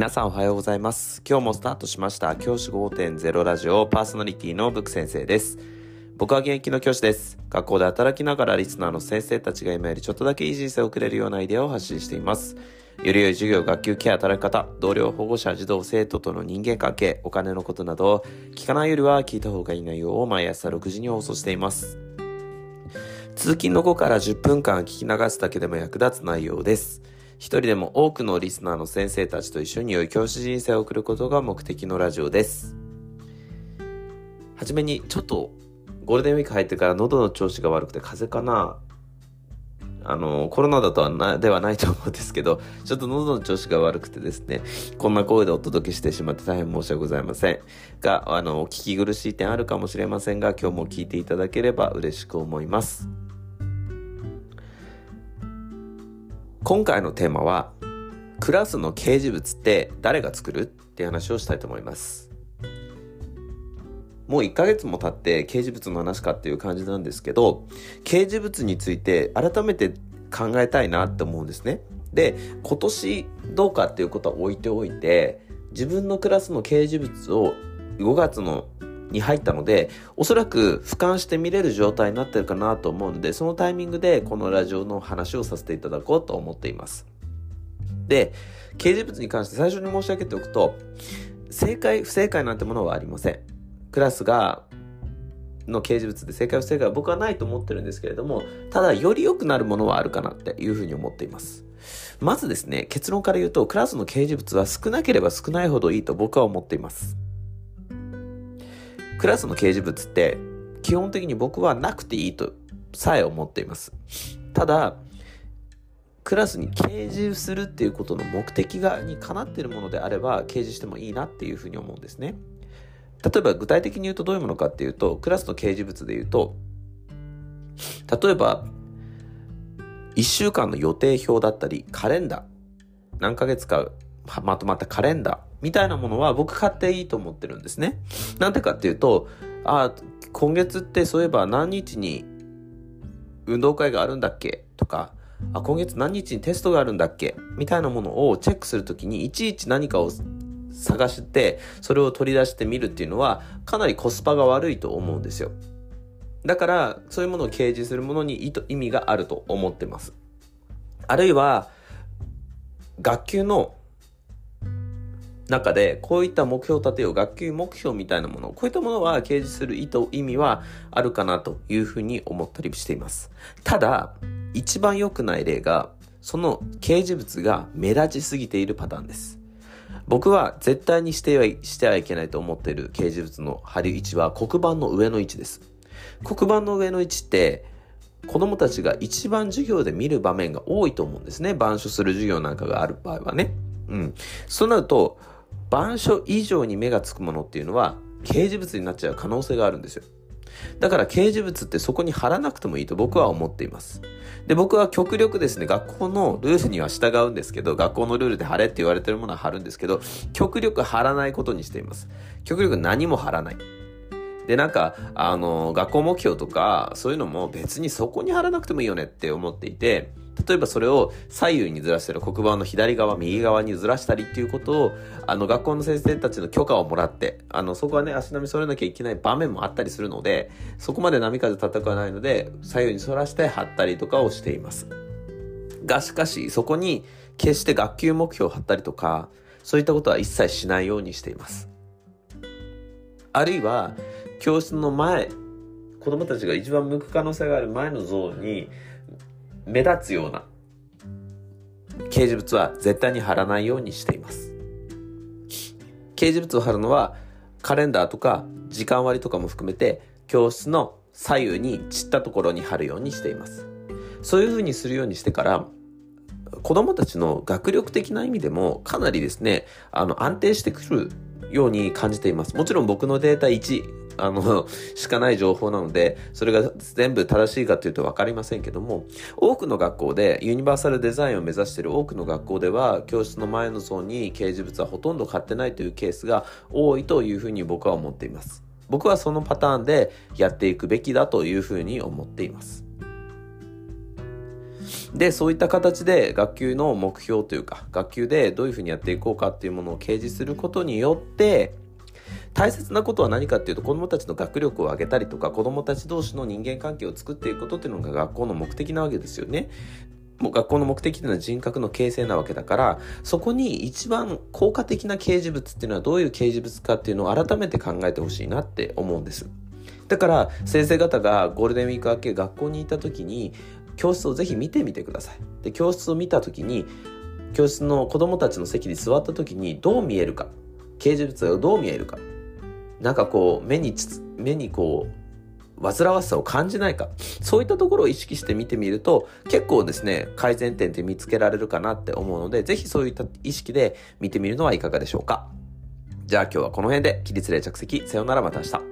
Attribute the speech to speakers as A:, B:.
A: 皆さんおはようございます。今日もスタートしました教師5.0ラジオパーソナリティのブク先生です。僕は現役の教師です。学校で働きながらリスナーの先生たちが今よりちょっとだけいい人生を送れるようなアイデアを発信しています。より良い授業、学級ケア、働き方、同僚、保護者、児童、生徒との人間関係、お金のことなど、聞かないよりは聞いた方がいい内容を毎朝6時に放送しています。通勤の後から10分間聞き流すだけでも役立つ内容です。一人でも多くのリスナーの先生たちと一緒に良い教師人生を送ることが目的のラジオです。はじめに、ちょっとゴールデンウィーク入ってから喉の調子が悪くて風邪かなあの、コロナだとはな、ではないと思うんですけど、ちょっと喉の調子が悪くてですね、こんな声でお届けしてしまって大変申し訳ございません。が、あの、お聞き苦しい点あるかもしれませんが、今日も聞いていただければ嬉しく思います。今回のテーマは、クラスの掲示物って誰が作るって話をしたいと思います。もう1ヶ月も経って掲示物の話かっていう感じなんですけど、掲示物について改めて考えたいなって思うんですね。で、今年どうかっていうことは置いておいて、自分のクラスの掲示物を5月のに入ったので、おそらく俯瞰して見れる状態になってるかなと思うので、そのタイミングでこのラジオの話をさせていただこうと思っています。で、掲示物に関して最初に申し上げておくと、正解、不正解なんてものはありません。クラスが、の掲示物で正解不正解は僕はないと思ってるんですけれども、ただより良くなるものはあるかなっていうふうに思っています。まずですね、結論から言うと、クラスの掲示物は少なければ少ないほどいいと僕は思っています。クラスの掲示物って基本的に僕はなくていいとさえ思っています。ただ、クラスに掲示するっていうことの目的がにかなっているものであれば掲示してもいいなっていうふうに思うんですね。例えば具体的に言うとどういうものかっていうと、クラスの掲示物で言うと、例えば、1週間の予定表だったり、カレンダー、何ヶ月かまとまったカレンダーみたいなものは僕買っていいと思ってるんですね。なんでかっていうと、あ、今月ってそういえば何日に運動会があるんだっけ？とか、あ、今月何日にテストがあるんだっけ？みたいなものをチェックするときにいちいち何かを探してそれを取り出してみるっていうのはかなりコスパが悪いと思うんですよ。だからそういうものを掲示するものに意味があると思ってます。あるいは学級の中でこういった目標を立てよう学級目標みたいなものこういったものは掲示する意図意味はあるかなというふうに思ったりしています。ただ一番良くない例がその掲示物が目立ちすぎているパターンです。僕は絶対にしてはしてはいけないと思っている掲示物の貼り位置は黒板の上の位置です。黒板の上の位置って子供たちが一番授業で見る場面が多いと思うんですね。板書する授業なんかがある場合はね。うん。そうなると板書以上に目がつくものっていうのは掲示物になっちゃう可能性があるんですよ。だから掲示物ってそこに貼らなくてもいいと僕は思っています。で、僕は極力ですね、学校のルールには従うんですけど、学校のルールで貼れって言われてるものは貼るんですけど、極力貼らないことにしています。極力何も貼らない。で、なんか、あの、学校目標とか、そういうのも別にそこに貼らなくてもいいよねって思っていて、例えばそれを左右にずらしたり黒板の左側右側にずらしたりっていうことをあの学校の先生たちの許可をもらってあのそこはね足並み揃えなきゃいけない場面もあったりするのでそこまで波風叩かないので左右に反らして貼ったりとかをしています。がしかしそこに決して学級目標を貼ったりとかそういったことは一切しないようにしています。あるいは教室の前子供たちが一番向く可能性がある前のゾーンに目立つような。掲示物は絶対に貼らないようにしています。掲示物を貼るのはカレンダーとか時間割とかも含めて教室の左右に散ったところに貼るようにしています。そういうふうにするようにしてから子供たちの学力的な意味でもかなりですねあの安定してくるように感じています。もちろん僕のデータ1あの、しかない情報なので、それが全部正しいかというと分かりませんけども、多くの学校で、ユニバーサルデザインを目指している多くの学校では、教室の前のゾーンに掲示物はほとんど買ってないというケースが多いというふうに僕は思っています。僕はそのパターンでやっていくべきだというふうに思っています。で、そういった形で学級の目標というか、学級でどういうふうにやっていこうかっていうものを掲示することによって、大切なことは何かっていうと子どもたちの学力を上げたりとか子どもたち同士の人間関係を作っていくことっていうのが学校の目的なわけですよね。もう学校の目的っていうのは人格の形成なわけだからそこに一番効果的な掲示物っていうのはどういう掲示物かっていうのを改めて考えてほしいなって思うんです。だから先生方がゴールデンウィーク明け学校に行った時に教室をぜひ見てみてください。で教室を見た時に教室の子どもたちの席に座った時にどう見えるか掲示物がどう見えるかなんかこう目に目にこう煩わしさを感じないか。そういったところを意識して見てみると結構ですね改善点って見つけられるかなって思うのでぜひそういった意識で見てみるのはいかがでしょうか。じゃあ今日はこの辺で起立例着席さようならまた明日。